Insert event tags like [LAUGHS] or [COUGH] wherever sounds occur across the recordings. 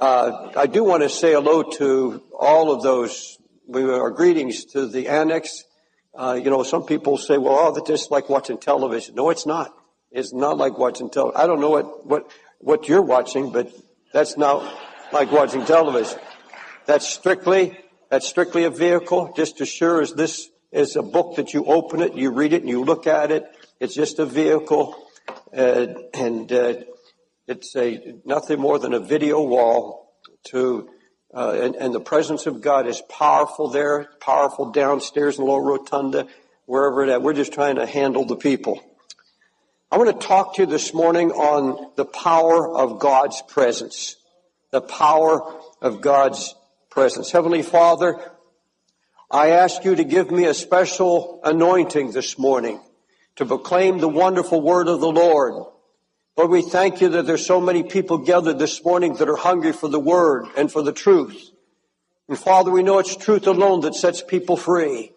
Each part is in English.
Uh, I do want to say hello to all of those. We are greetings to the annex. Uh, you know, some people say, "Well, oh, that's just like watching television." No, it's not. It's not like watching television. I don't know what what what you're watching, but that's not like watching television. That's strictly that's strictly a vehicle. Just as sure as this is a book that you open it, you read it, and you look at it. It's just a vehicle, uh, and uh, it's a nothing more than a video wall to. Uh, and, and, the presence of God is powerful there, powerful downstairs in the Lower Rotunda, wherever it at. We're just trying to handle the people. I want to talk to you this morning on the power of God's presence. The power of God's presence. Heavenly Father, I ask you to give me a special anointing this morning to proclaim the wonderful word of the Lord. Lord, we thank you that there's so many people gathered this morning that are hungry for the word and for the truth. And Father, we know it's truth alone that sets people free.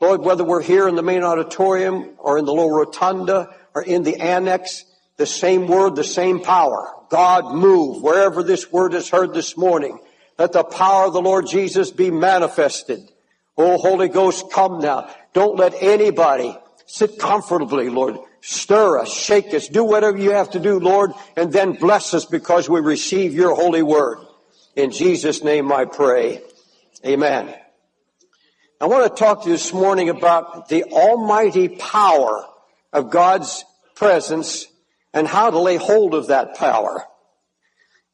Lord, whether we're here in the main auditorium or in the lower rotunda or in the annex, the same word, the same power. God move wherever this word is heard this morning. Let the power of the Lord Jesus be manifested. Oh, Holy Ghost, come now. Don't let anybody sit comfortably, Lord. Stir us, shake us, do whatever you have to do, Lord, and then bless us because we receive your holy word. In Jesus' name I pray. Amen. I want to talk to you this morning about the almighty power of God's presence and how to lay hold of that power.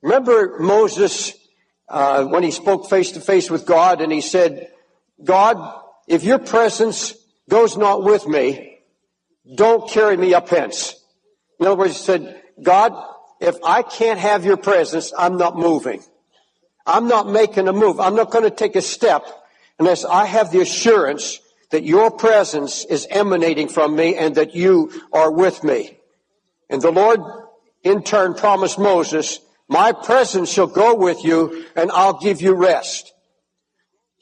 Remember Moses uh, when he spoke face to face with God and he said, God, if your presence goes not with me, don't carry me up hence. In other words, he said, God, if I can't have your presence, I'm not moving. I'm not making a move. I'm not going to take a step unless I have the assurance that your presence is emanating from me and that you are with me. And the Lord in turn promised Moses, my presence shall go with you and I'll give you rest.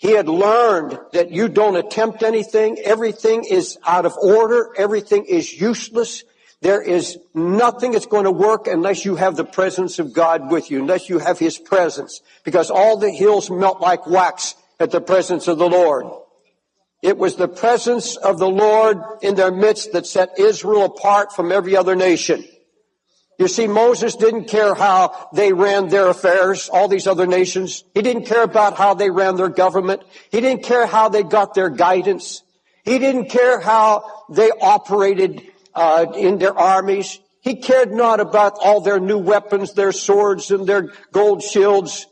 He had learned that you don't attempt anything. Everything is out of order. Everything is useless. There is nothing that's going to work unless you have the presence of God with you, unless you have His presence, because all the hills melt like wax at the presence of the Lord. It was the presence of the Lord in their midst that set Israel apart from every other nation. You see, Moses didn't care how they ran their affairs, all these other nations. He didn't care about how they ran their government. He didn't care how they got their guidance. He didn't care how they operated uh, in their armies. He cared not about all their new weapons, their swords and their gold shields.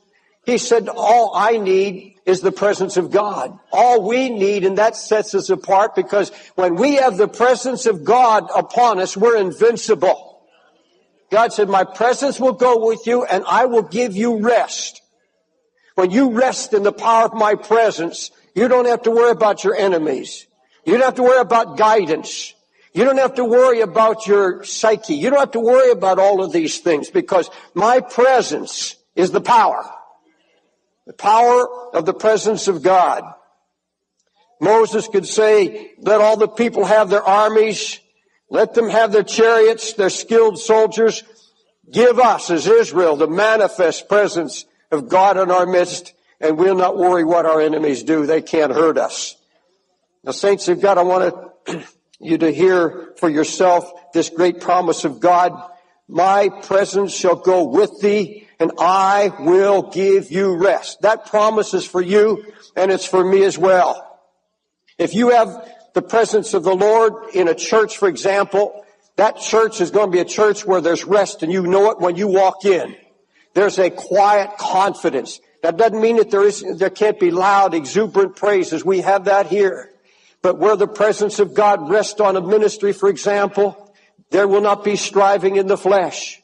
He said, all I need is the presence of God. All we need, and that sets us apart because when we have the presence of God upon us, we're invincible. God said, my presence will go with you and I will give you rest. When you rest in the power of my presence, you don't have to worry about your enemies. You don't have to worry about guidance. You don't have to worry about your psyche. You don't have to worry about all of these things because my presence is the power. The power of the presence of God. Moses could say, let all the people have their armies. Let them have their chariots, their skilled soldiers. Give us, as Israel, the manifest presence of God in our midst, and we'll not worry what our enemies do. They can't hurt us. Now, saints of God, I want [CLEARS THROAT] you to hear for yourself this great promise of God. My presence shall go with thee, and I will give you rest. That promise is for you, and it's for me as well. If you have the presence of the Lord in a church, for example, that church is going to be a church where there's rest and you know it when you walk in. There's a quiet confidence. That doesn't mean that there is, there can't be loud, exuberant praises. We have that here. But where the presence of God rests on a ministry, for example, there will not be striving in the flesh.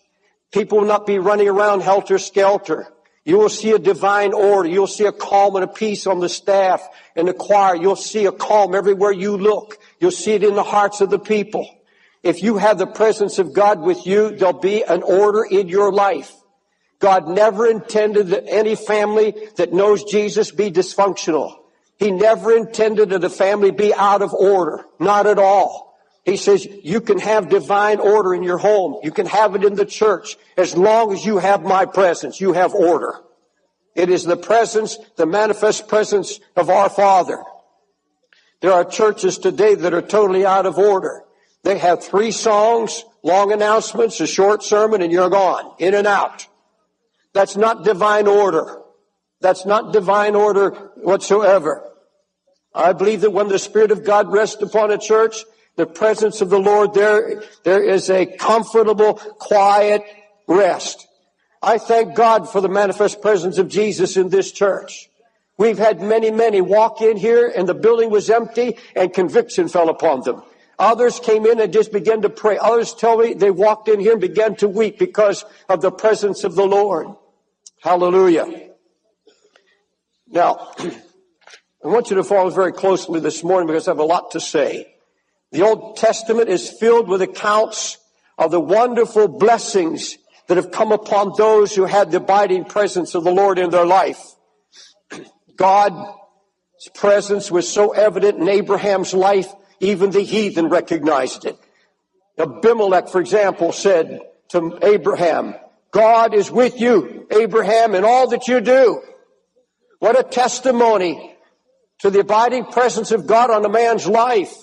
People will not be running around helter skelter. You will see a divine order. You'll see a calm and a peace on the staff and the choir. You'll see a calm everywhere you look. You'll see it in the hearts of the people. If you have the presence of God with you, there'll be an order in your life. God never intended that any family that knows Jesus be dysfunctional. He never intended that a family be out of order. Not at all. He says you can have divine order in your home. You can have it in the church. As long as you have my presence, you have order. It is the presence, the manifest presence of our Father. There are churches today that are totally out of order. They have three songs, long announcements, a short sermon, and you're gone, in and out. That's not divine order. That's not divine order whatsoever. I believe that when the Spirit of God rests upon a church, the presence of the Lord, there, there is a comfortable, quiet rest. I thank God for the manifest presence of Jesus in this church. We've had many, many walk in here and the building was empty and conviction fell upon them. Others came in and just began to pray. Others tell me they walked in here and began to weep because of the presence of the Lord. Hallelujah. Now, [CLEARS THROAT] I want you to follow very closely this morning because I have a lot to say. The Old Testament is filled with accounts of the wonderful blessings that have come upon those who had the abiding presence of the Lord in their life. [CLEARS THROAT] God's presence was so evident in Abraham's life, even the heathen recognized it. Abimelech, for example, said to Abraham, God is with you, Abraham, in all that you do. What a testimony to the abiding presence of God on a man's life.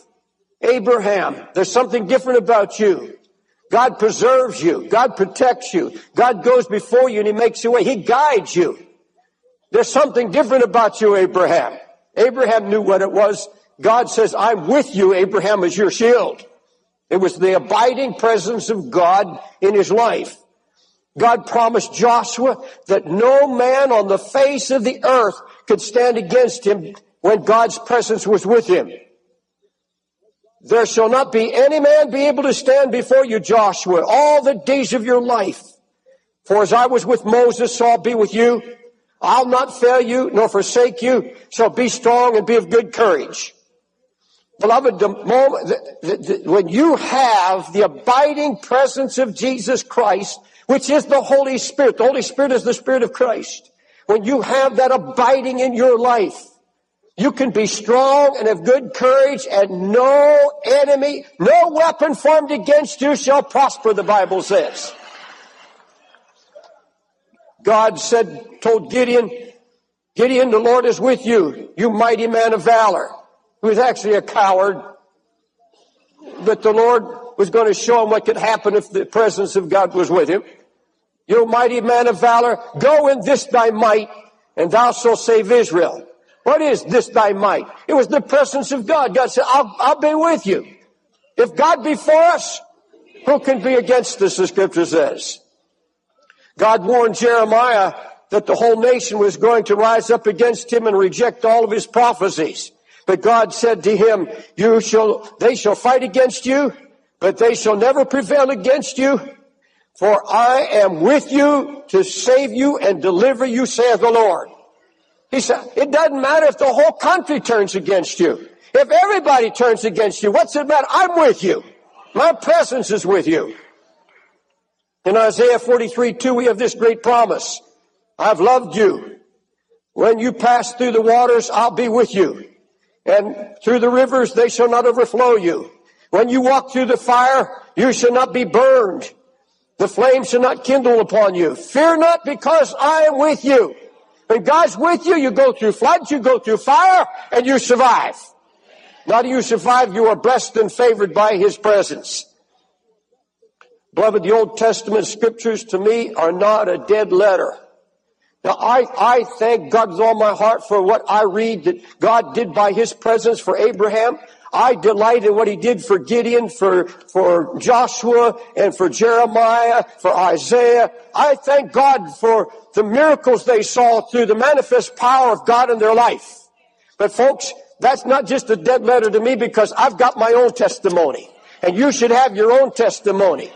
Abraham, there's something different about you. God preserves you. God protects you. God goes before you and He makes a way. He guides you. There's something different about you, Abraham. Abraham knew what it was. God says, I'm with you, Abraham, as your shield. It was the abiding presence of God in his life. God promised Joshua that no man on the face of the earth could stand against him when God's presence was with him. There shall not be any man be able to stand before you, Joshua, all the days of your life. For as I was with Moses, so I'll be with you. I'll not fail you nor forsake you. So be strong and be of good courage. Beloved, the moment, the, the, the, when you have the abiding presence of Jesus Christ, which is the Holy Spirit, the Holy Spirit is the Spirit of Christ. When you have that abiding in your life, you can be strong and have good courage and no enemy, no weapon formed against you shall prosper, the Bible says. God said, told Gideon, Gideon, the Lord is with you, you mighty man of valor. He was actually a coward, but the Lord was going to show him what could happen if the presence of God was with him. You mighty man of valor, go in this thy might, and thou shalt save Israel. What is this thy might? It was the presence of God. God said, I'll, I'll be with you. If God be for us, who can be against us, the scripture says. God warned Jeremiah that the whole nation was going to rise up against him and reject all of his prophecies. But God said to him, you shall, they shall fight against you, but they shall never prevail against you. For I am with you to save you and deliver you, saith the Lord. He said, it doesn't matter if the whole country turns against you. If everybody turns against you, what's it matter? I'm with you. My presence is with you. In Isaiah 43, 2, we have this great promise. I've loved you. When you pass through the waters, I'll be with you. And through the rivers, they shall not overflow you. When you walk through the fire, you shall not be burned. The flame shall not kindle upon you. Fear not because I am with you. When God's with you, you go through floods, you go through fire, and you survive. Not you survive, you are blessed and favored by His presence. Beloved, the Old Testament scriptures to me are not a dead letter. Now I, I thank God with all my heart for what I read that God did by His presence for Abraham. I delight in what he did for Gideon, for, for Joshua, and for Jeremiah, for Isaiah. I thank God for the miracles they saw through the manifest power of God in their life. But folks, that's not just a dead letter to me because I've got my own testimony. And you should have your own testimony.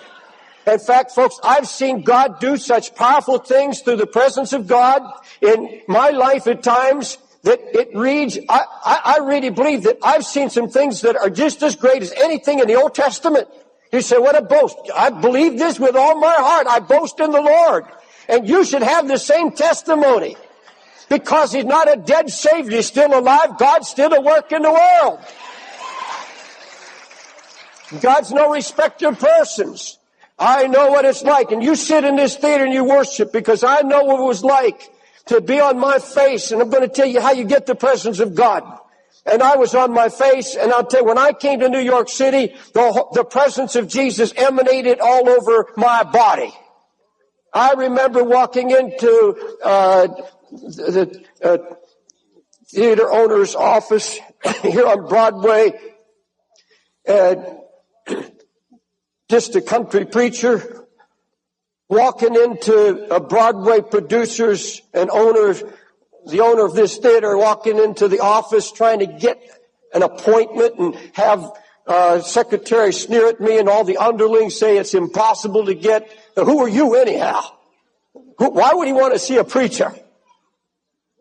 In fact, folks, I've seen God do such powerful things through the presence of God in my life at times that it reads, I, I, I, really believe that I've seen some things that are just as great as anything in the Old Testament. You say, what a boast. I believe this with all my heart. I boast in the Lord. And you should have the same testimony. Because he's not a dead Savior. He's still alive. God's still at work in the world. God's no respecter of persons. I know what it's like. And you sit in this theater and you worship because I know what it was like to be on my face. And I'm going to tell you how you get the presence of God. And I was on my face, and I'll tell you, when I came to New York City, the, the presence of Jesus emanated all over my body. I remember walking into uh, the uh, theater owner's office [COUGHS] here on Broadway, [COUGHS] just a country preacher walking into a Broadway producers and owners, the owner of this theater walking into the office trying to get an appointment and have uh, secretary sneer at me and all the underlings say it's impossible to get. Who are you anyhow? Who, why would he want to see a preacher?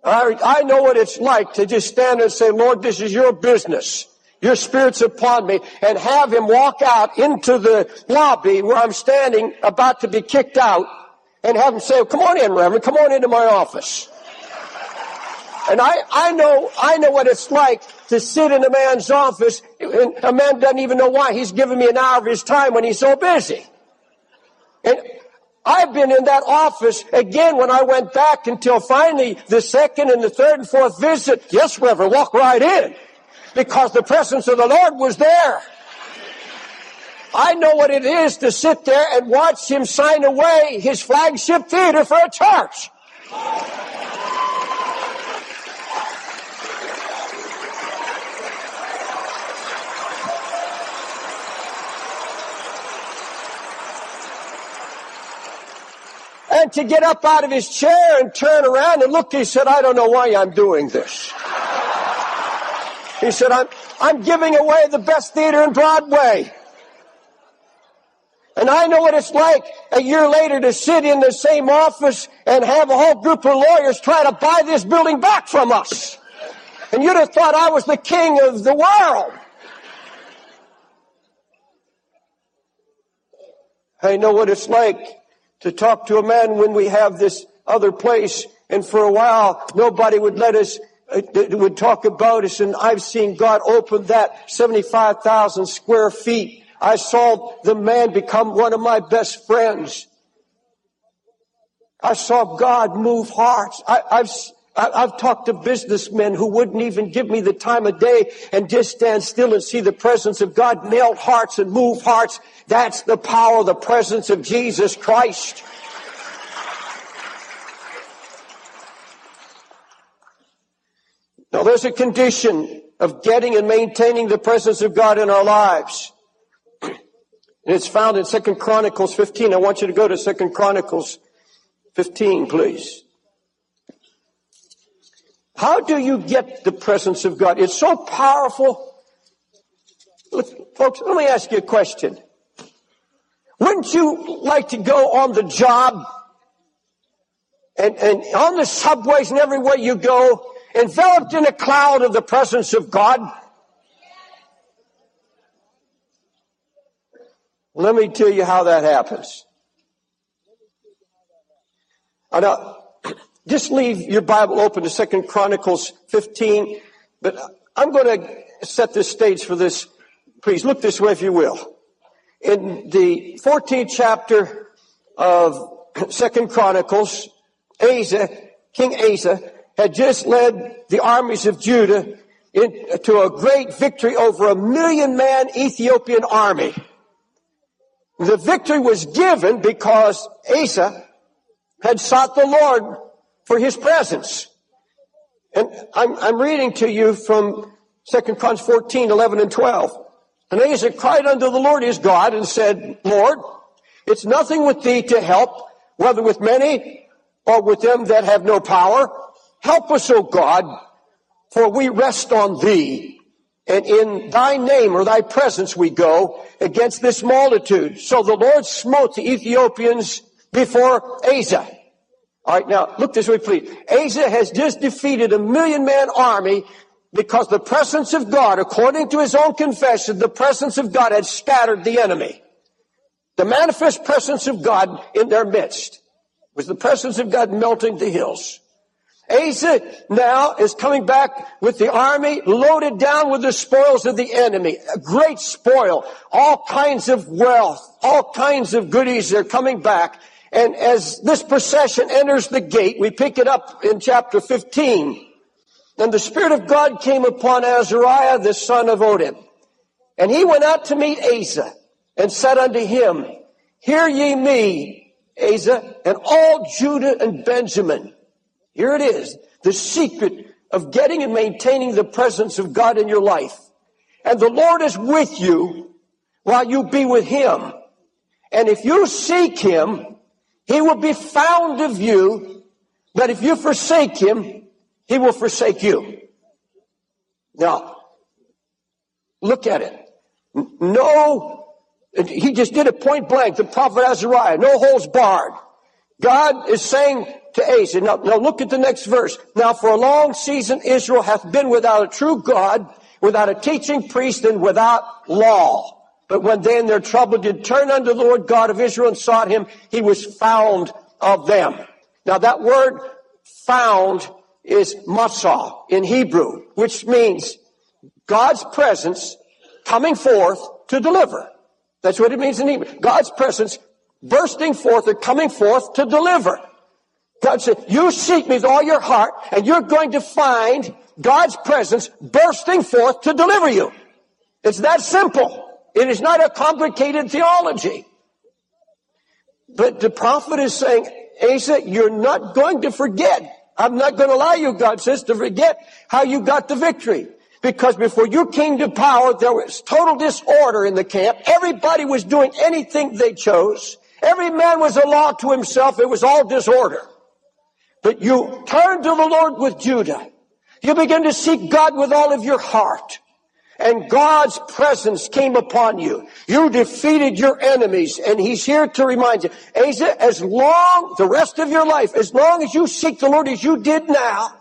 I, I know what it's like to just stand and say, Lord, this is your business. Your spirit's upon me and have him walk out into the lobby where I'm standing about to be kicked out and have him say, come on in, Reverend, come on into my office. And I, I know, I know what it's like to sit in a man's office and a man doesn't even know why. He's giving me an hour of his time when he's so busy. And I've been in that office again when I went back until finally the second and the third and fourth visit. Yes, Reverend, walk right in. Because the presence of the Lord was there. I know what it is to sit there and watch him sign away his flagship theater for a church. And to get up out of his chair and turn around and look, he said, I don't know why I'm doing this. He said, I'm, I'm giving away the best theater in Broadway. And I know what it's like a year later to sit in the same office and have a whole group of lawyers try to buy this building back from us. And you'd have thought I was the king of the world. I know what it's like to talk to a man when we have this other place. And for a while, nobody would let us, Uh, would talk about us. And I've seen God open that 75,000 square feet. I saw the man become one of my best friends. I saw God move hearts. I, have I've talked to businessmen who wouldn't even give me the time of day and just stand still and see the presence of God melt hearts and move hearts. That's the power of the presence of Jesus Christ. Now there's a condition of getting and maintaining the presence of God in our lives. And it's found in Second Chronicles 15. I want you to go to Second Chronicles 15, please. How do you get the presence of God? It's so powerful. Look, folks, let me ask you a question. Wouldn't you like to go on the job and, and on the subways and everywhere you go, enveloped in a cloud of the presence of God? Let me tell you how that happens. I know, [CLEARS THROAT] just leave your Bible open to Second Chronicles 15, but I'm going to set this stage for this. Please look this way if you will. In the 14th chapter of [CLEARS THROAT] Second Chronicles, Asa, King Asa, had just led the armies of Judah into a great victory over a million man Ethiopian army. The victory was given because Asa had sought the Lord for his presence. And I'm, I'm reading to you from 2 Chronicles 14, 11 and 12. And Asa cried unto the Lord his God and said, Lord, it's nothing with thee to help, whether with many or with them that have no power. Help us, O God, for we rest on thee. And in thy name or thy presence we go against this multitude. So the Lord smote the Ethiopians before Asa. All right, now look this way, please. Asa has just defeated a million man army because the presence of God, according to his own confession, the presence of God had scattered the enemy. The manifest presence of God in their midst was the presence of God melting the hills. Asa now is coming back with the army loaded down with the spoils of the enemy. A great spoil. All kinds of wealth. All kinds of goodies are coming back. And as this procession enters the gate, we pick it up in chapter 15. And the Spirit of God came upon Azariah, the son of Oded. And he went out to meet Asa and said unto him, Hear ye me, Asa, and all Judah and Benjamin. Here it is, the secret of getting and maintaining the presence of God in your life. And the Lord is with you while you be with Him. And if you seek Him, He will be found of you. But if you forsake Him, He will forsake you. Now, look at it. No, he just did it point blank. The prophet Azariah, no holds barred. God is saying to now, now look at the next verse. Now for a long season Israel hath been without a true God, without a teaching priest, and without law. But when they in their trouble did turn unto the Lord God of Israel and sought him, he was found of them. Now that word found is matzah in Hebrew, which means God's presence coming forth to deliver. That's what it means in Hebrew. God's presence bursting forth or coming forth to deliver. God said, you seek me with all your heart and you're going to find God's presence bursting forth to deliver you. It's that simple. It is not a complicated theology. But the prophet is saying, Asa, you're not going to forget. I'm not going to allow you, God says, to forget how you got the victory. Because before you came to power, there was total disorder in the camp. Everybody was doing anything they chose. Every man was a law to himself. It was all disorder. But you turned to the Lord with Judah. You began to seek God with all of your heart. And God's presence came upon you. You defeated your enemies. And He's here to remind you, Asa, as long, the rest of your life, as long as you seek the Lord as you did now,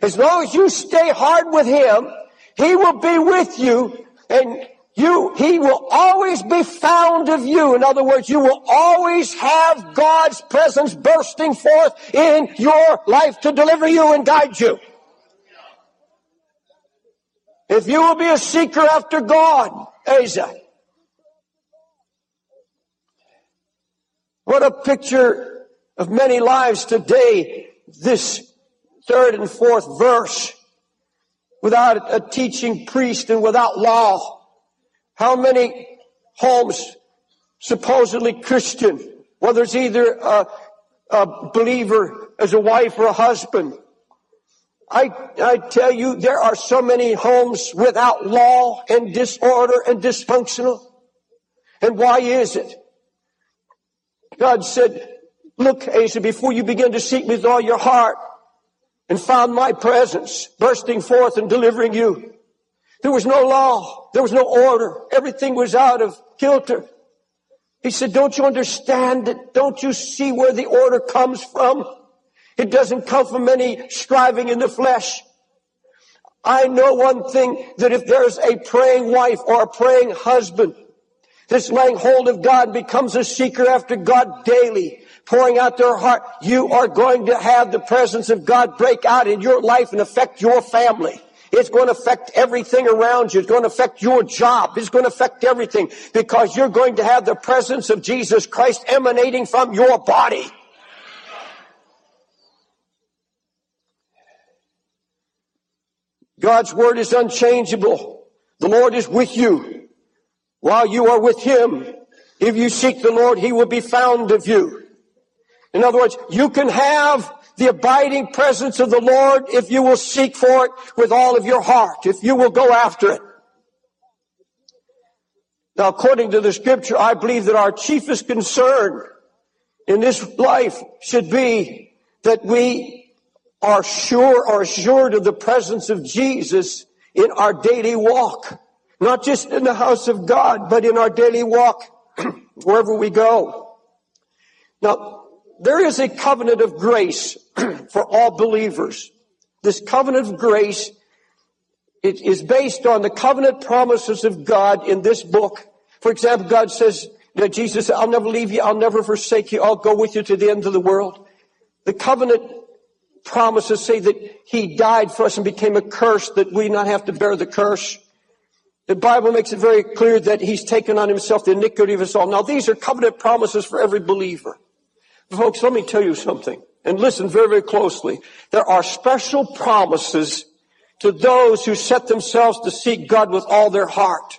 as long as you stay hard with Him, He will be with you and you, He will always be found of you. In other words, you will always have God's presence bursting forth in your life to deliver you and guide you. If you will be a seeker after God, Asa. What a picture of many lives today, this third and fourth verse, without a teaching priest and without law. How many homes, supposedly Christian, whether it's either a, a believer as a wife or a husband, I, I tell you, there are so many homes without law and disorder and dysfunctional. And why is it? God said, look, Asa, before you begin to seek me with all your heart and found my presence bursting forth and delivering you, there was no law. There was no order. Everything was out of kilter. He said, don't you understand it? Don't you see where the order comes from? It doesn't come from any striving in the flesh. I know one thing that if there's a praying wife or a praying husband, this laying hold of God becomes a seeker after God daily, pouring out their heart, you are going to have the presence of God break out in your life and affect your family. It's going to affect everything around you. It's going to affect your job. It's going to affect everything because you're going to have the presence of Jesus Christ emanating from your body. God's word is unchangeable. The Lord is with you while you are with him. If you seek the Lord, he will be found of you. In other words, you can have the abiding presence of the Lord if you will seek for it with all of your heart, if you will go after it. Now, according to the scripture, I believe that our chiefest concern in this life should be that we are sure or assured of the presence of Jesus in our daily walk. Not just in the house of God, but in our daily walk [CLEARS THROAT] wherever we go. Now, there is a covenant of grace [CLEARS THROAT] for all believers. This covenant of grace it is based on the covenant promises of God in this book. For example, God says, that Jesus said, I'll never leave you, I'll never forsake you, I'll go with you to the end of the world. The covenant promises say that he died for us and became a curse that we not have to bear the curse. The Bible makes it very clear that he's taken on himself the iniquity of us all. Now these are covenant promises for every believer. Folks, let me tell you something and listen very, very closely. There are special promises to those who set themselves to seek God with all their heart.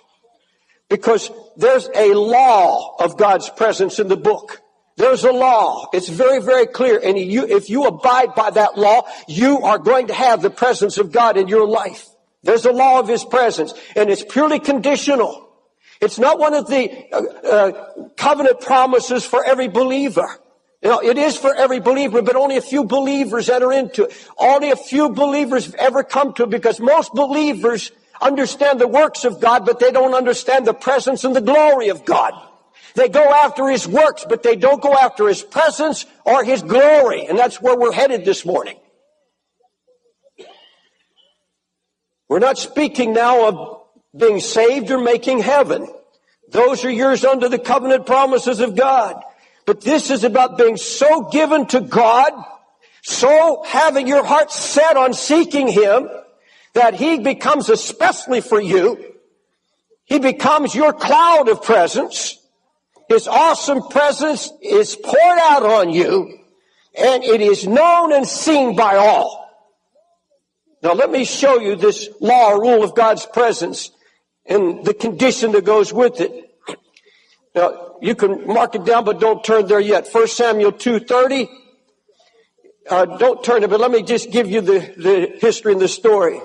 Because there's a law of God's presence in the book. There's a law. It's very, very clear. And you, if you abide by that law, you are going to have the presence of God in your life. There's a law of His presence, and it's purely conditional. It's not one of the uh, uh, covenant promises for every believer. You know, it is for every believer, but only a few believers enter into it. Only a few believers have ever come to it because most believers understand the works of God, but they don't understand the presence and the glory of God. They go after His works, but they don't go after His presence or His glory. And that's where we're headed this morning. We're not speaking now of being saved or making heaven. Those are yours under the covenant promises of God. But this is about being so given to God, so having your heart set on seeking Him, that He becomes especially for you. He becomes your cloud of presence. His awesome presence is poured out on you, and it is known and seen by all. Now let me show you this law or rule of God's presence and the condition that goes with it. Now you can mark it down, but don't turn there yet. 1 Samuel 2.30. Uh, don't turn it, but let me just give you the, the history and the story.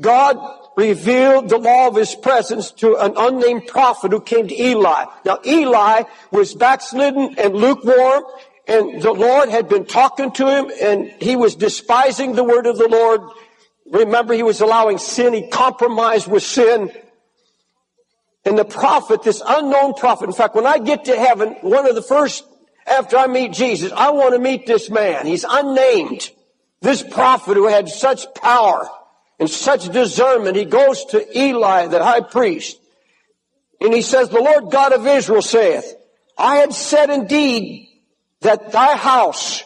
God revealed the law of his presence to an unnamed prophet who came to Eli. Now Eli was backslidden and lukewarm and the Lord had been talking to him and he was despising the word of the Lord Remember, he was allowing sin. He compromised with sin. And the prophet, this unknown prophet, in fact, when I get to heaven, one of the first, after I meet Jesus, I want to meet this man. He's unnamed. This prophet who had such power and such discernment. He goes to Eli, the high priest, and he says, the Lord God of Israel saith, I had said indeed that thy house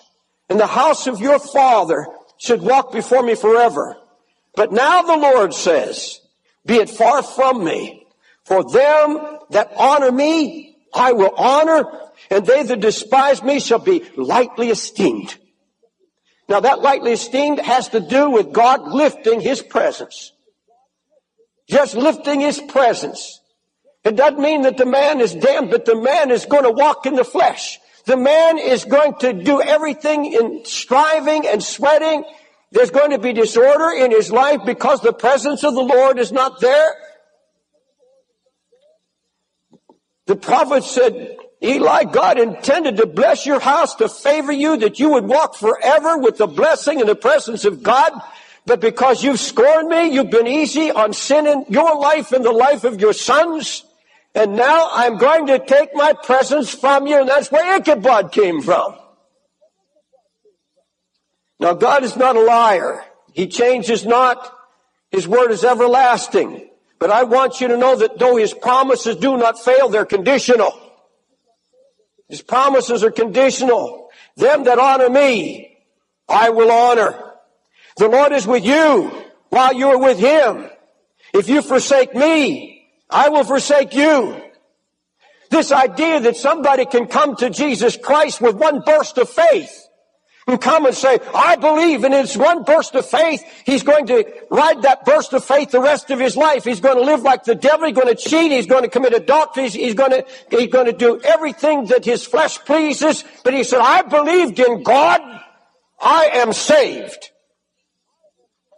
and the house of your father should walk before me forever. But now the Lord says, be it far from me, for them that honor me, I will honor, and they that despise me shall be lightly esteemed. Now that lightly esteemed has to do with God lifting His presence. Just lifting His presence. It doesn't mean that the man is damned, but the man is going to walk in the flesh. The man is going to do everything in striving and sweating there's going to be disorder in his life because the presence of the Lord is not there. The prophet said, Eli, God intended to bless your house, to favor you, that you would walk forever with the blessing and the presence of God. But because you've scorned me, you've been easy on sin in your life and the life of your sons. And now I'm going to take my presence from you. And that's where Ichabod came from. Now God is not a liar. He changes not. His word is everlasting. But I want you to know that though his promises do not fail, they're conditional. His promises are conditional. Them that honor me, I will honor. The Lord is with you while you are with him. If you forsake me, I will forsake you. This idea that somebody can come to Jesus Christ with one burst of faith and come and say, I believe, and it's one burst of faith, he's going to ride that burst of faith the rest of his life. He's going to live like the devil, he's going to cheat, he's going to commit adultery, he's going to, he's going to do everything that his flesh pleases. But he said, I believed in God, I am saved.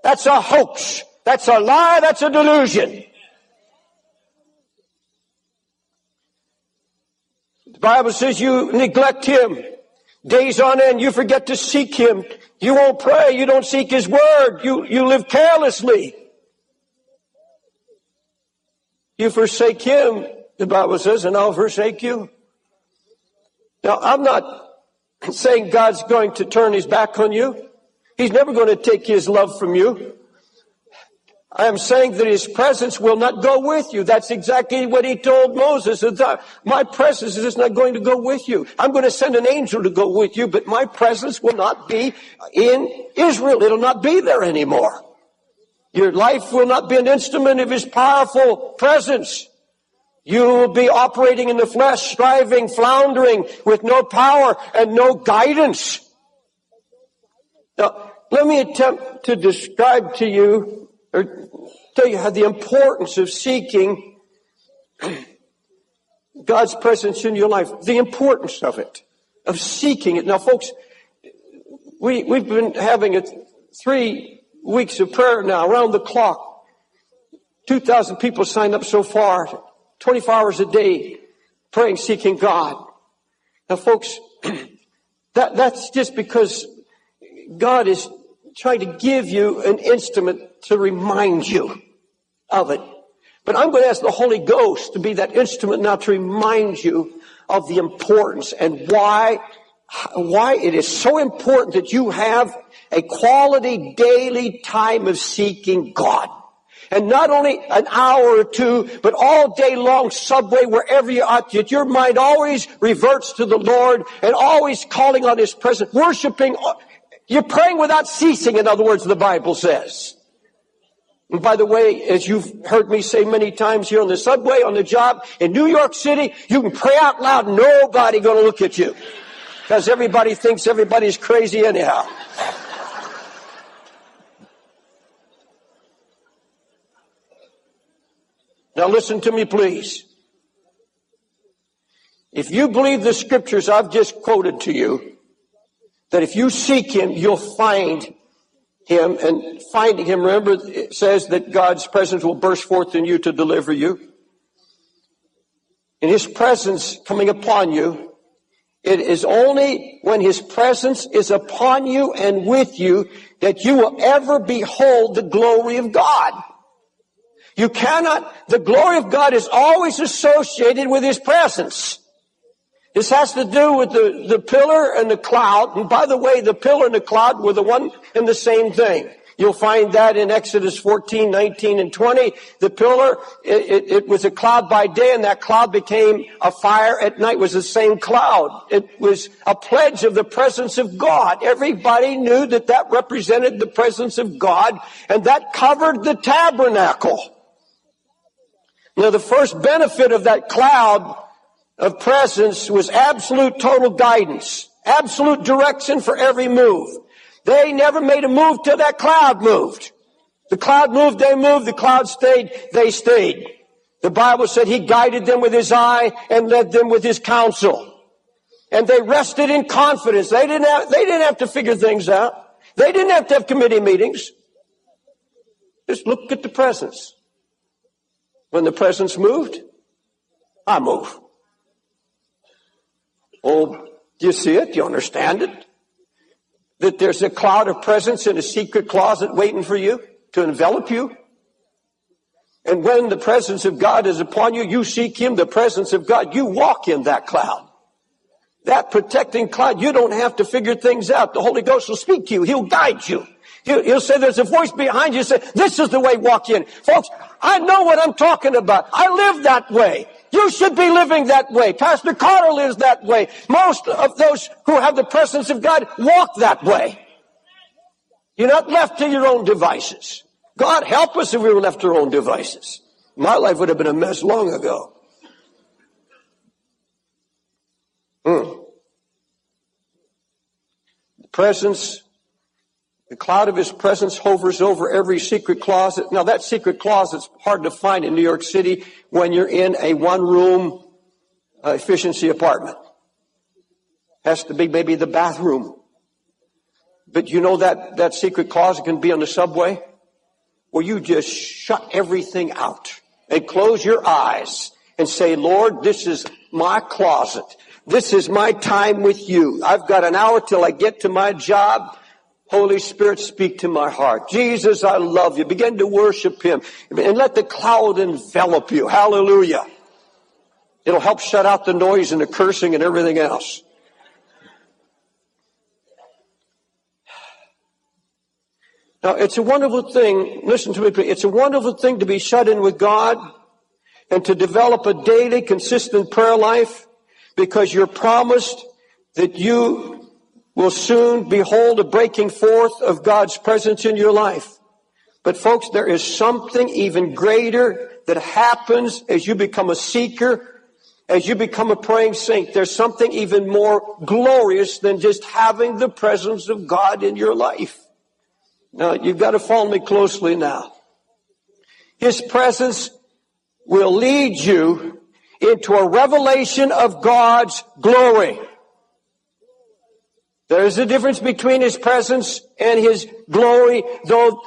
That's a hoax. That's a lie, that's a delusion. The Bible says you neglect him. Days on end, you forget to seek Him. You won't pray. You don't seek His Word. You, you live carelessly. You forsake Him, the Bible says, and I'll forsake you. Now, I'm not saying God's going to turn His back on you. He's never going to take His love from you. I am saying that his presence will not go with you. That's exactly what he told Moses. My presence is not going to go with you. I'm going to send an angel to go with you, but my presence will not be in Israel. It'll not be there anymore. Your life will not be an instrument of his powerful presence. You will be operating in the flesh, striving, floundering with no power and no guidance. Now, let me attempt to describe to you or tell you how the importance of seeking God's presence in your life, the importance of it, of seeking it. Now, folks, we, we've been having it three weeks of prayer now, around the clock. 2,000 people signed up so far, 24 hours a day, praying, seeking God. Now, folks, [CLEARS THROAT] that, that's just because God is trying to give you an instrument to remind you of it. But I'm going to ask the Holy Ghost to be that instrument now to remind you of the importance and why, why it is so important that you have a quality daily time of seeking God. And not only an hour or two, but all day long, subway, wherever you are, that your mind always reverts to the Lord and always calling on His presence, worshiping. You're praying without ceasing, in other words, the Bible says. And by the way, as you've heard me say many times here on the subway, on the job, in New York City, you can pray out loud, nobody gonna look at you. Because everybody thinks everybody's crazy anyhow. Now listen to me please. If you believe the scriptures I've just quoted to you, that if you seek Him, you'll find him and finding him. Remember, it says that God's presence will burst forth in you to deliver you. In his presence coming upon you, it is only when his presence is upon you and with you that you will ever behold the glory of God. You cannot, the glory of God is always associated with his presence. This has to do with the, the pillar and the cloud. And by the way, the pillar and the cloud were the one and the same thing. You'll find that in Exodus 14, 19, and 20. The pillar, it, it, it, was a cloud by day, and that cloud became a fire at night. It was the same cloud. It was a pledge of the presence of God. Everybody knew that that represented the presence of God, and that covered the tabernacle. Now, the first benefit of that cloud of presence was absolute total guidance, absolute direction for every move. They never made a move till that cloud moved. The cloud moved, they moved, the cloud stayed, they stayed. The Bible said he guided them with his eye and led them with his counsel. And they rested in confidence. They didn't have, they didn't have to figure things out. They didn't have to have committee meetings. Just look at the presence. When the presence moved, I move. Oh, do you see it? Do you understand it? That there's a cloud of presence in a secret closet waiting for you to envelop you. And when the presence of God is upon you, you seek Him, the presence of God, you walk in that cloud. That protecting cloud, you don't have to figure things out. The Holy Ghost will speak to you. He'll guide you. He'll, he'll say there's a voice behind you say, this is the way walk in. Folks, I know what I'm talking about. I live that way. You should be living that way. Pastor Carter lives that way. Most of those who have the presence of God walk that way. You're not left to your own devices. God help us if we were left to our own devices. My life would have been a mess long ago. Hmm. The presence the cloud of his presence hovers over every secret closet. Now that secret closet's hard to find in New York City when you're in a one room uh, efficiency apartment. Has to be maybe the bathroom. But you know that, that secret closet can be on the subway where you just shut everything out and close your eyes and say, Lord, this is my closet. This is my time with you. I've got an hour till I get to my job. Holy Spirit, speak to my heart. Jesus, I love you. Begin to worship Him and let the cloud envelop you. Hallelujah. It'll help shut out the noise and the cursing and everything else. Now, it's a wonderful thing, listen to me, please. It's a wonderful thing to be shut in with God and to develop a daily, consistent prayer life because you're promised that you will soon behold a breaking forth of God's presence in your life. But folks, there is something even greater that happens as you become a seeker, as you become a praying saint. There's something even more glorious than just having the presence of God in your life. Now, you've got to follow me closely now. His presence will lead you into a revelation of God's glory. There is a difference between His presence and His glory, though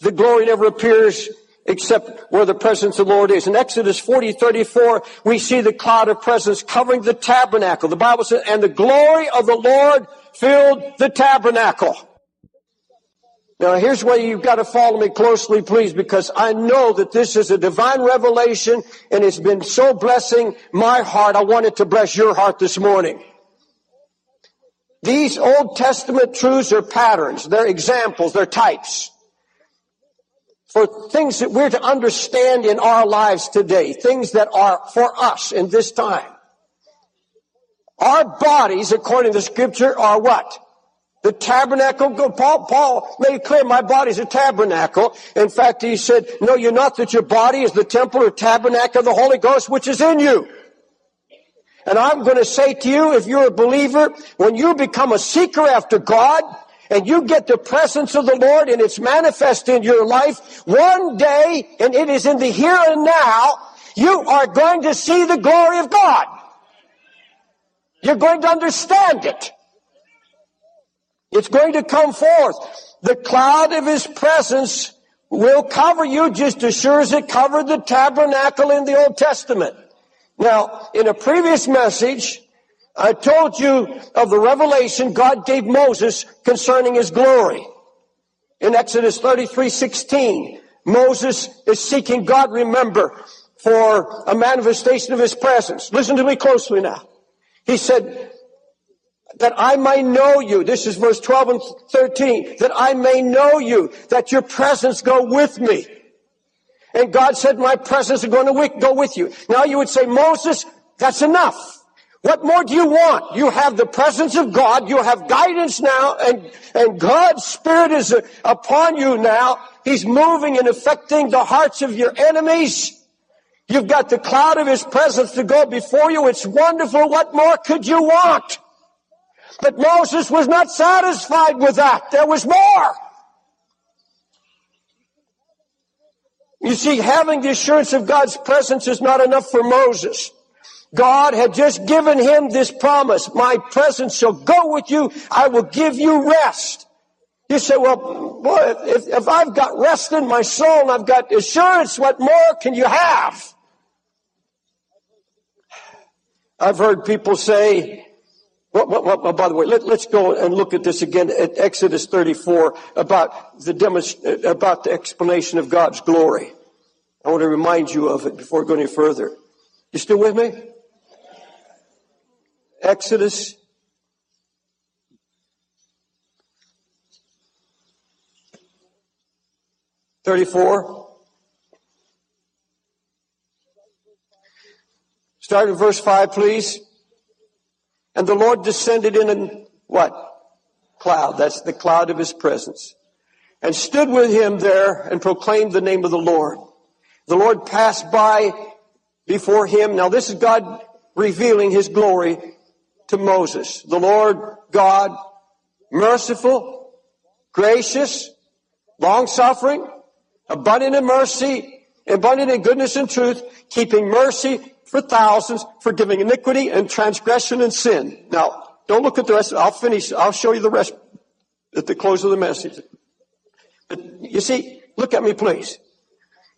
the glory never appears except where the presence of the Lord is. In Exodus 40, 34, we see the cloud of presence covering the tabernacle. The Bible says, and the glory of the Lord filled the tabernacle. Now here's where you've got to follow me closely, please, because I know that this is a divine revelation and it's been so blessing my heart. I want it to bless your heart this morning. These Old Testament truths are patterns. They're examples. They're types. For things that we're to understand in our lives today. Things that are for us in this time. Our bodies, according to scripture, are what? The tabernacle, Paul, Paul made clear, my body is a tabernacle. In fact, he said, no, you're not that your body is the temple or tabernacle of the Holy Ghost, which is in you. And I'm going to say to you, if you're a believer, when you become a seeker after God, and you get the presence of the Lord and it's manifest in your life, one day, and it is in the here and now, you are going to see the glory of God. You're going to understand it. It's going to come forth. The cloud of his presence will cover you just as sure as it covered the tabernacle in the Old Testament. Now, in a previous message, I told you of the revelation God gave Moses concerning his glory. In Exodus 33, 16, Moses is seeking God, remember, for a manifestation of his presence. Listen to me closely now. He said, that I may know you. This is verse 12 and 13. That I may know you, that your presence go with me. And God said, my presence is going to go with you. Now you would say, Moses, that's enough. What more do you want? You have the presence of God. You have guidance now and, and God's Spirit is uh, upon you now. He's moving and affecting the hearts of your enemies. You've got the cloud of His presence to go before you. It's wonderful. What more could you want? But Moses was not satisfied with that. There was more. You see, having the assurance of God's presence is not enough for Moses. God had just given him this promise. My presence shall go with you. I will give you rest. You say, well, boy, if, if I've got rest in my soul and I've got assurance, what more can you have? I've heard people say, by the way, let, us go and look at this again at Exodus 34 about the demonst- about the explanation of God's glory. I want to remind you of it before going any further. You still with me? Exodus Thirty-four. Start at verse five, please. And the Lord descended in a what? Cloud. That's the cloud of his presence. And stood with him there and proclaimed the name of the Lord. The Lord passed by before him. Now this is God revealing his glory to Moses. The Lord God, merciful, gracious, long suffering, abundant in mercy, abundant in goodness and truth, keeping mercy for thousands, forgiving iniquity and transgression and sin. Now, don't look at the rest. I'll finish. I'll show you the rest at the close of the message. But you see, look at me, please.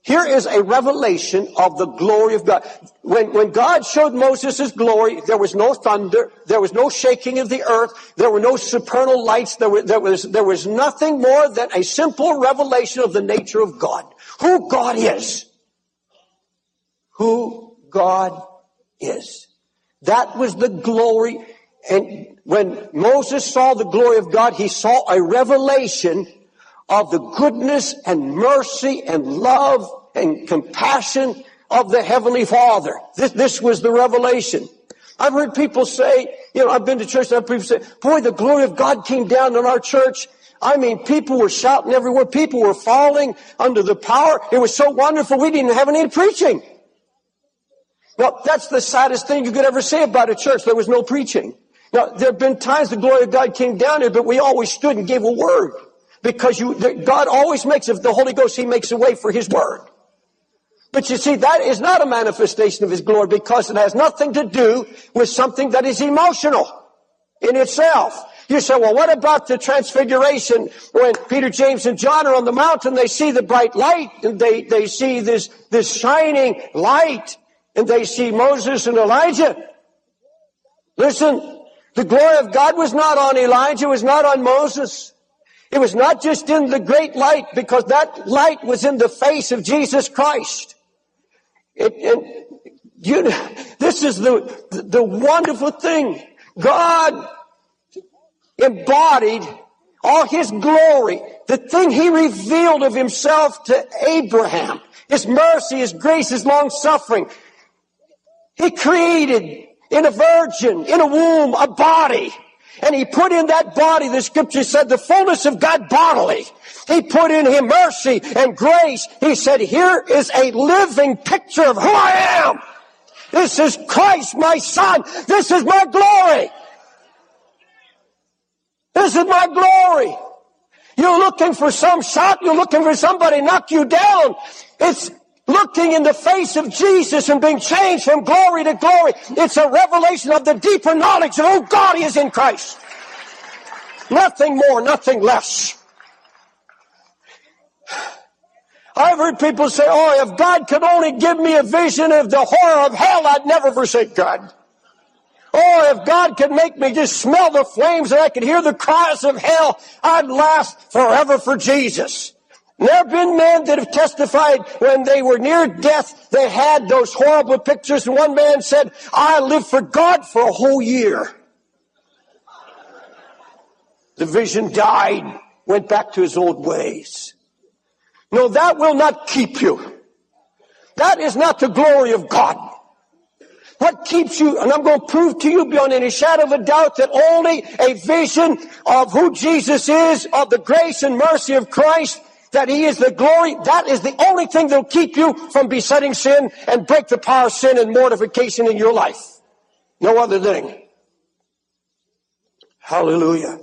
Here is a revelation of the glory of God. When, when God showed Moses his glory, there was no thunder, there was no shaking of the earth, there were no supernal lights, there, were, there, was, there was nothing more than a simple revelation of the nature of God. Who God is. Who God is. That was the glory. And when Moses saw the glory of God, he saw a revelation of the goodness and mercy and love and compassion of the Heavenly Father. This, this was the revelation. I've heard people say, you know, I've been to church and I've heard people say, boy, the glory of God came down on our church. I mean, people were shouting everywhere. People were falling under the power. It was so wonderful. We didn't have any preaching. Now, that's the saddest thing you could ever say about a church. There was no preaching. Now, there have been times the glory of God came down here, but we always stood and gave a word. Because you, God always makes, if the Holy Ghost, He makes a way for His word. But you see, that is not a manifestation of His glory because it has nothing to do with something that is emotional in itself. You say, well, what about the transfiguration when Peter, James, and John are on the mountain? They see the bright light and they, they see this, this shining light and they see Moses and Elijah. Listen, the glory of God was not on Elijah, it was not on Moses. It was not just in the great light because that light was in the face of Jesus Christ. It, it, you, this is the, the wonderful thing. God embodied all his glory, the thing he revealed of himself to Abraham, his mercy, his grace, his long suffering. He created in a virgin, in a womb, a body and he put in that body, the scripture said, the fullness of God bodily. He put in him mercy and grace. He said, here is a living picture of who I am. This is Christ, my son. This is my glory. This is my glory. You're looking for some shot. You're looking for somebody knock you down. It's looking in the face of Jesus and being changed from glory to glory. It's a revelation of the deeper knowledge of who God is in Christ. Nothing more, nothing less. I've heard people say, oh, if God could only give me a vision of the horror of hell, I'd never forsake God. Oh, if God could make me just smell the flames and I could hear the cries of hell, I'd last forever for Jesus. There have been men that have testified when they were near death, they had those horrible pictures. And one man said, I lived for God for a whole year. The vision died, went back to his old ways. No, that will not keep you. That is not the glory of God. What keeps you, and I'm going to prove to you beyond any shadow of a doubt that only a vision of who Jesus is, of the grace and mercy of Christ, that He is the glory, that is the only thing that'll keep you from besetting sin and break the power of sin and mortification in your life. No other thing. Hallelujah.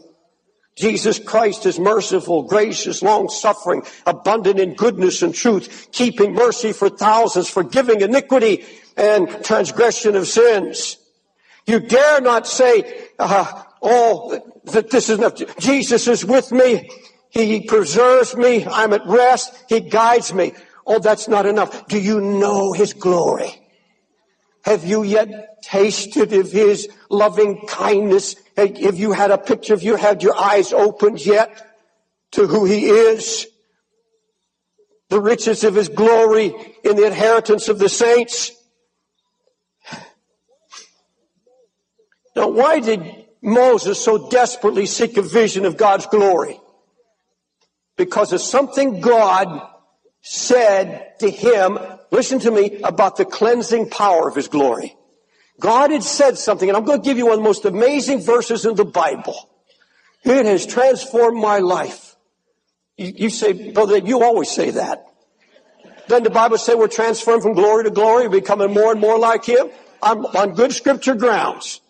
Jesus Christ is merciful, gracious, long suffering, abundant in goodness and truth, keeping mercy for thousands, forgiving iniquity and transgression of sins. You dare not say, uh, oh, that this is enough. Jesus is with me. He preserves me. I'm at rest. He guides me. Oh, that's not enough. Do you know His glory? Have you yet tasted of His loving kindness? Have you had a picture? Have you had your eyes opened yet to who He is? The riches of His glory in the inheritance of the saints. Now, why did Moses so desperately seek a vision of God's glory? Because of something God said to him, listen to me, about the cleansing power of his glory. God had said something, and I'm going to give you one of the most amazing verses in the Bible. It has transformed my life. You, you say, brother, you always say that. Doesn't the Bible say we're transformed from glory to glory, becoming more and more like Him? I'm on good scripture grounds.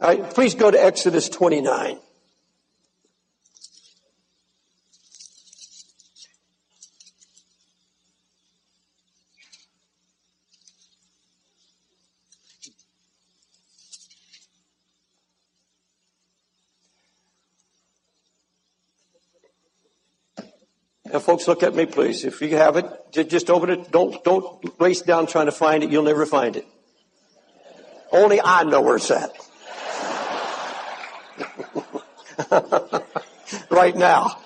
All right, please go to Exodus 29. Now, folks, look at me, please. If you have it, just open it. Don't, don't race down trying to find it. You'll never find it. Only I know where it's at. [LAUGHS] right now.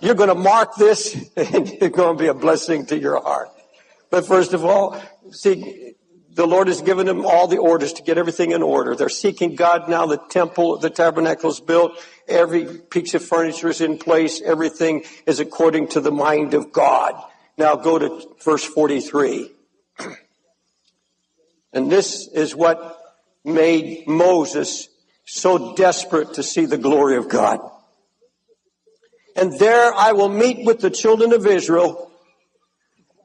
You're going to mark this [LAUGHS] and it's going to be a blessing to your heart. But first of all, see, the Lord has given them all the orders to get everything in order. They're seeking God now. The temple, the tabernacle is built. Every piece of furniture is in place. Everything is according to the mind of God. Now go to verse 43. [CLEARS THROAT] And this is what made Moses so desperate to see the glory of God. And there I will meet with the children of Israel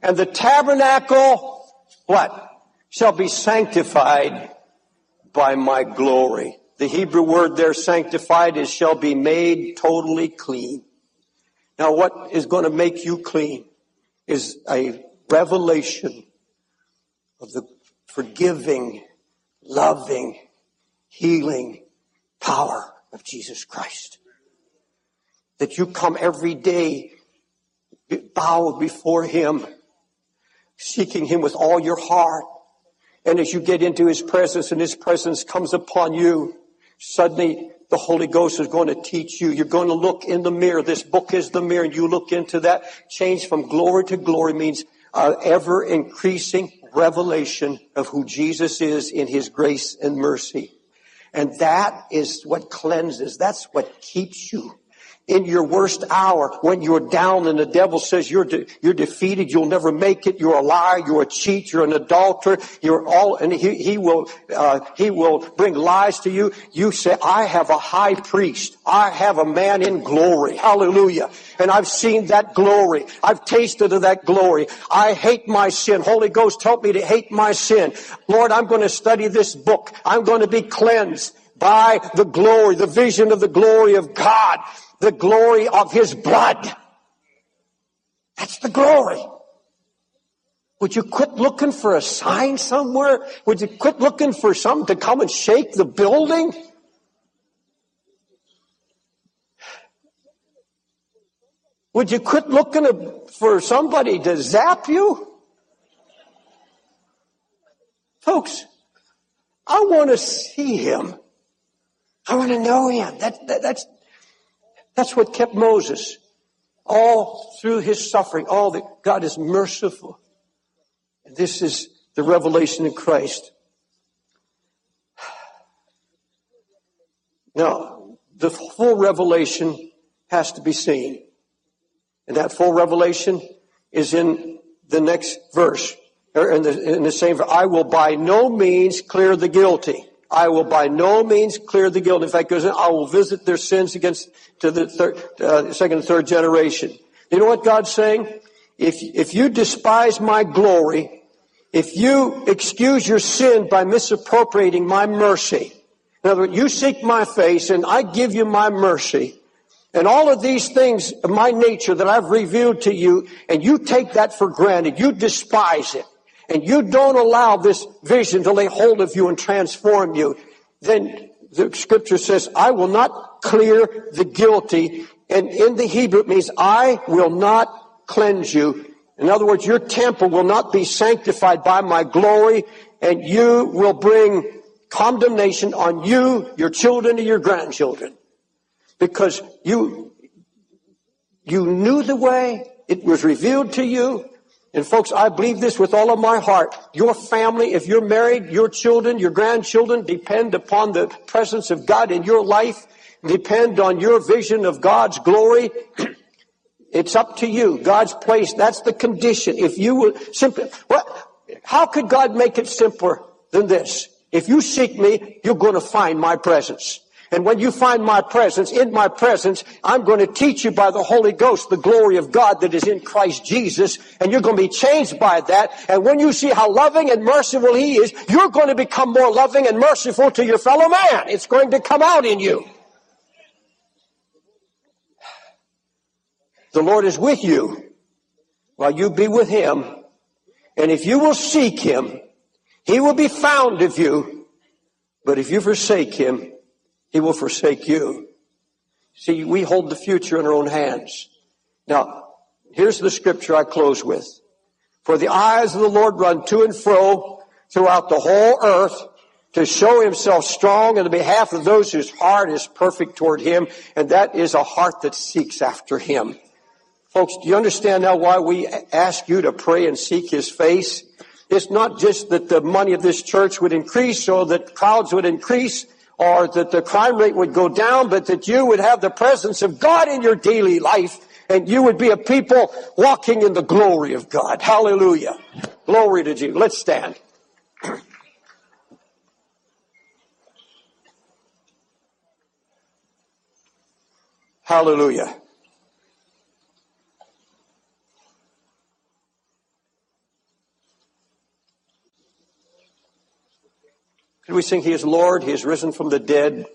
and the tabernacle, what? Shall be sanctified by my glory. The Hebrew word there, sanctified, is shall be made totally clean. Now what is going to make you clean is a revelation of the forgiving, loving, healing power of Jesus Christ. That you come every day, bow before Him, seeking Him with all your heart. And as you get into His presence and His presence comes upon you, suddenly the Holy Ghost is going to teach you. You're going to look in the mirror. This book is the mirror and you look into that. Change from glory to glory means uh, ever increasing revelation of who Jesus is in His grace and mercy. And that is what cleanses. That's what keeps you in your worst hour when you're down and the devil says you're de- you're defeated you'll never make it you're a liar you're a cheat you're an adulterer you're all and he, he will uh, he will bring lies to you. You say i have a high priest. I have a man in glory. Hallelujah. And i've seen that glory. I've tasted of that glory. I hate my sin. Holy ghost help me to hate my sin. Lord i'm going to study this book. I'm going to be cleansed by the glory, the vision of the glory of God the glory of his blood. That's the glory. Would you quit looking for a sign somewhere? Would you quit looking for something to come and shake the building? Would you quit looking for somebody to zap you? Folks, I want to see him. I want to know him. That, that, that's, that's what kept Moses all through his suffering. All that God is merciful. And this is the revelation in Christ. Now, the full revelation has to be seen. And that full revelation is in the next verse, or in the, in the same verse. I will by no means clear the guilty. I will by no means clear the guilt. In fact, goes, I will visit their sins against to the third, uh, second and third generation. You know what God's saying? If, if you despise my glory, if you excuse your sin by misappropriating my mercy, in other words, you seek my face and I give you my mercy, and all of these things of my nature that I've revealed to you, and you take that for granted, you despise it, and you don't allow this vision to lay hold of you and transform you, then the scripture says, I will not clear the guilty. And in the Hebrew, it means I will not cleanse you. In other words, your temple will not be sanctified by my glory, and you will bring condemnation on you, your children, and your grandchildren. Because you, you knew the way, it was revealed to you, and folks, I believe this with all of my heart. Your family, if you're married, your children, your grandchildren depend upon the presence of God in your life, depend on your vision of God's glory. [CLEARS THROAT] it's up to you. God's place, that's the condition. If you will simply, what, how could God make it simpler than this? If you seek me, you're going to find my presence. And when you find my presence, in my presence, I'm going to teach you by the Holy Ghost the glory of God that is in Christ Jesus. And you're going to be changed by that. And when you see how loving and merciful He is, you're going to become more loving and merciful to your fellow man. It's going to come out in you. The Lord is with you while you be with Him. And if you will seek Him, He will be found of you. But if you forsake Him, he will forsake you. See, we hold the future in our own hands. Now, here's the scripture I close with. For the eyes of the Lord run to and fro throughout the whole earth to show himself strong in the behalf of those whose heart is perfect toward him, and that is a heart that seeks after him. Folks, do you understand now why we ask you to pray and seek his face? It's not just that the money of this church would increase or that crowds would increase or that the crime rate would go down, but that you would have the presence of God in your daily life and you would be a people walking in the glory of God. Hallelujah. Glory to Jesus. Let's stand. Hallelujah. Could we sing, He is Lord, He is risen from the dead,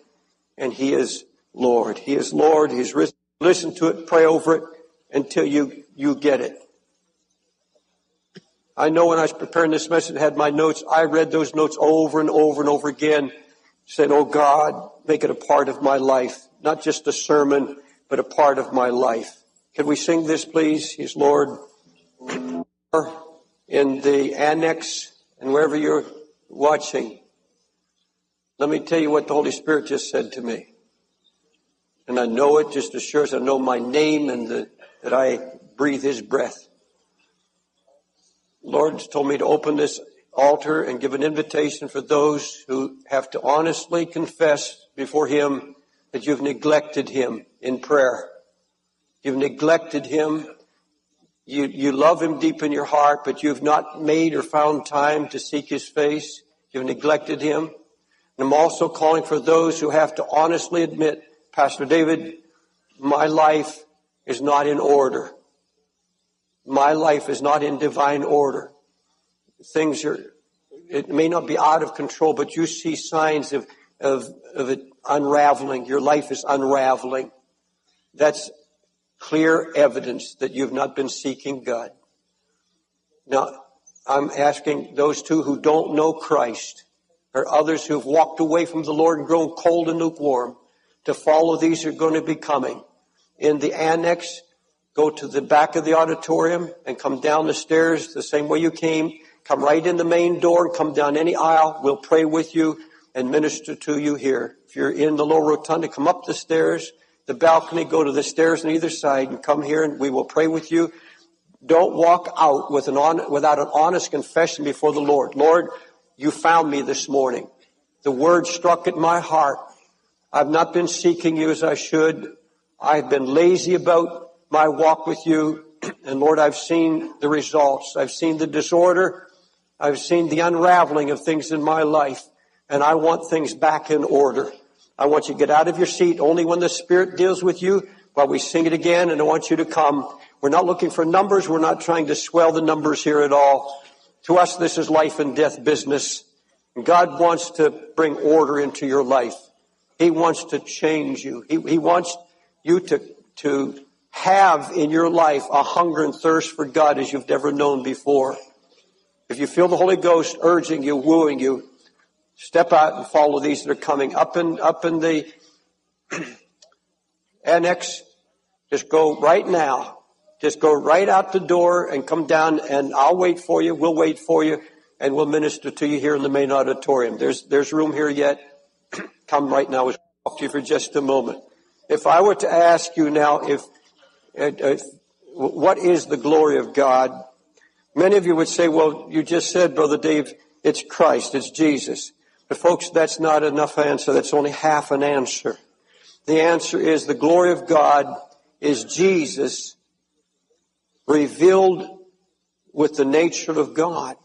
and He is Lord. He is Lord, He's risen. Listen to it, pray over it until you, you get it. I know when I was preparing this message, I had my notes. I read those notes over and over and over again, saying, Oh God, make it a part of my life. Not just a sermon, but a part of my life. Can we sing this, please? He's Lord. In the annex and wherever you're watching, let me tell you what the Holy Spirit just said to me. And I know it just as sure as I know my name and the, that I breathe His breath. Lord told me to open this altar and give an invitation for those who have to honestly confess before Him that you've neglected Him in prayer. You've neglected Him. You, you love Him deep in your heart, but you've not made or found time to seek His face. You've neglected Him. And I'm also calling for those who have to honestly admit, Pastor David, my life is not in order. My life is not in divine order. Things are, it may not be out of control, but you see signs of, of, of it unraveling. Your life is unraveling. That's clear evidence that you've not been seeking God. Now, I'm asking those two who don't know Christ or others who've walked away from the Lord and grown cold and lukewarm to follow these are going to be coming. In the annex, go to the back of the auditorium and come down the stairs the same way you came. Come right in the main door and come down any aisle. We'll pray with you and minister to you here. If you're in the lower rotunda, come up the stairs, the balcony, go to the stairs on either side and come here and we will pray with you. Don't walk out with an on, without an honest confession before the Lord. Lord, you found me this morning. The word struck at my heart. I've not been seeking you as I should. I've been lazy about my walk with you. [CLEARS THROAT] And Lord, I've seen the results. I've seen the disorder. I've seen the unraveling of things in my life. And I want things back in order. I want you to get out of your seat only when the Spirit deals with you while we sing it again. And I want you to come. We're not looking for numbers. We're not trying to swell the numbers here at all. To us, this is life and death business. God wants to bring order into your life. He wants to change you. He, he wants you to, to have in your life a hunger and thirst for God as you've never known before. If you feel the Holy Ghost urging you, wooing you, step out and follow these that are coming up in, up in the [CLEARS THROAT] annex. Just go right now. Just go right out the door and come down and I'll wait for you. We'll wait for you and we'll minister to you here in the main auditorium. There's, there's room here yet. [CLEARS THROAT] come right now. We'll talk to you for just a moment. If I were to ask you now if, if what is the glory of God? Many of you would say, well, you just said, Brother Dave, it's Christ, it's Jesus. But folks, that's not enough answer. That's only half an answer. The answer is the glory of God is Jesus revealed with the nature of God.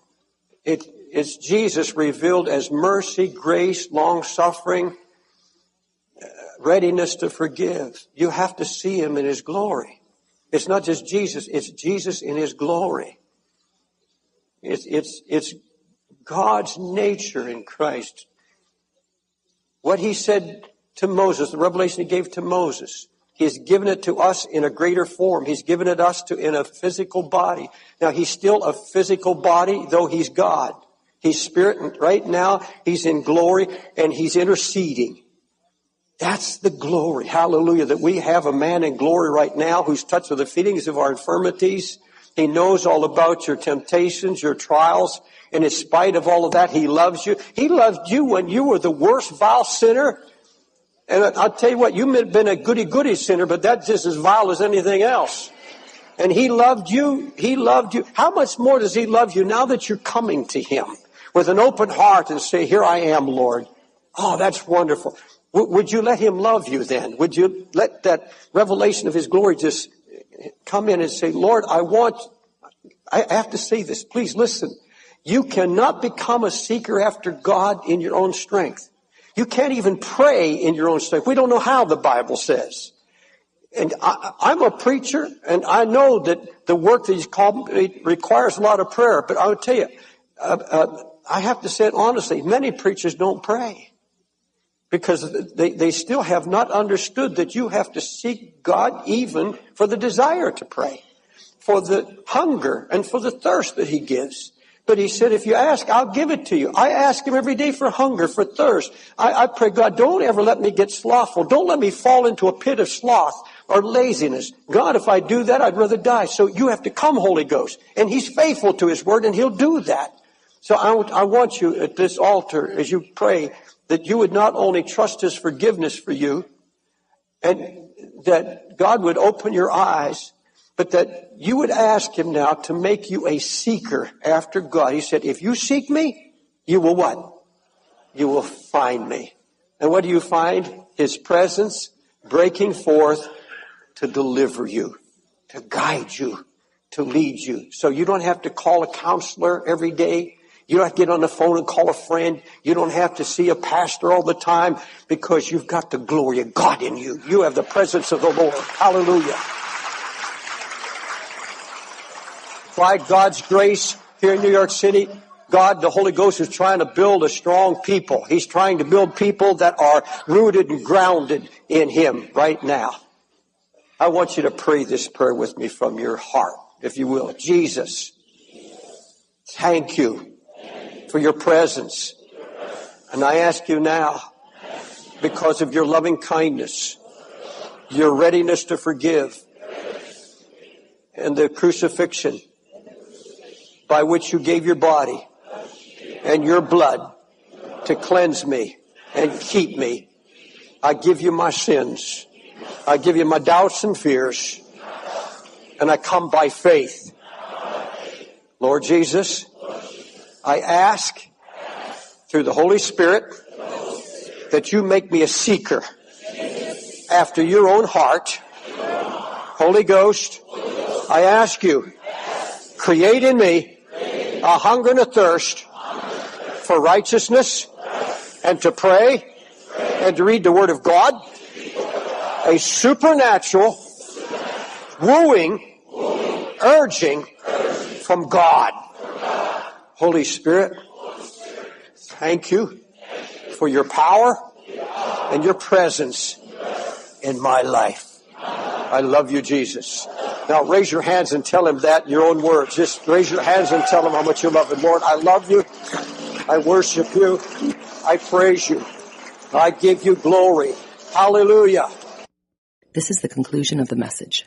It's Jesus revealed as mercy, grace, long suffering, uh, readiness to forgive. You have to see him in his glory. It's not just Jesus, it's Jesus in his glory. It's, it's, it's God's nature in Christ. What he said to Moses, the revelation he gave to Moses, he has given it to us in a greater form. He's given it us to in a physical body. Now he's still a physical body, though he's God. He's spirit, and right now he's in glory and he's interceding. That's the glory. Hallelujah. That we have a man in glory right now who's touched with the feelings of our infirmities. He knows all about your temptations, your trials, and in spite of all of that, He loves you. He loved you when you were the worst vile sinner. And I'll tell you what, you may have been a goody goody sinner, but that's just as vile as anything else. And he loved you. He loved you. How much more does he love you now that you're coming to him with an open heart and say, here I am, Lord. Oh, that's wonderful. W- would you let him love you then? Would you let that revelation of his glory just come in and say, Lord, I want, I have to say this. Please listen. You cannot become a seeker after God in your own strength. You can't even pray in your own strength. We don't know how the Bible says. And I, am a preacher, and I know that the work that He's called requires a lot of prayer. But I will tell you, uh, uh, I have to say it honestly. Many preachers don't pray because they, they still have not understood that you have to seek God even for the desire to pray, for the hunger and for the thirst that He gives. But he said, if you ask, I'll give it to you. I ask him every day for hunger, for thirst. I, I, pray, God, don't ever let me get slothful. Don't let me fall into a pit of sloth or laziness. God, if I do that, I'd rather die. So you have to come, Holy Ghost. And he's faithful to his word and he'll do that. So I, I want you at this altar, as you pray, that you would not only trust his forgiveness for you, and that God would open your eyes but that you would ask him now to make you a seeker after God. He said, if you seek me, you will what? You will find me. And what do you find? His presence breaking forth to deliver you, to guide you, to lead you. So you don't have to call a counselor every day. You don't have to get on the phone and call a friend. You don't have to see a pastor all the time because you've got the glory of God in you. You have the presence of the Lord. Hallelujah. By God's grace here in New York City, God, the Holy Ghost is trying to build a strong people. He's trying to build people that are rooted and grounded in Him right now. I want you to pray this prayer with me from your heart, if you will. Jesus, thank you for your presence. And I ask you now, because of your loving kindness, your readiness to forgive, and the crucifixion, by which you gave your body and your blood to cleanse me and keep me. I give you my sins. I give you my doubts and fears. And I come by faith. Lord Jesus, I ask through the Holy Spirit that you make me a seeker after your own heart. Holy Ghost, I ask you, create in me a hunger and a thirst for righteousness and to pray and to read the Word of God, a supernatural wooing, urging from God. Holy Spirit, thank you for your power and your presence in my life. I love you, Jesus. Now raise your hands and tell him that in your own words. Just raise your hands and tell him how much you love him. Lord, I love you. I worship you. I praise you. I give you glory. Hallelujah. This is the conclusion of the message.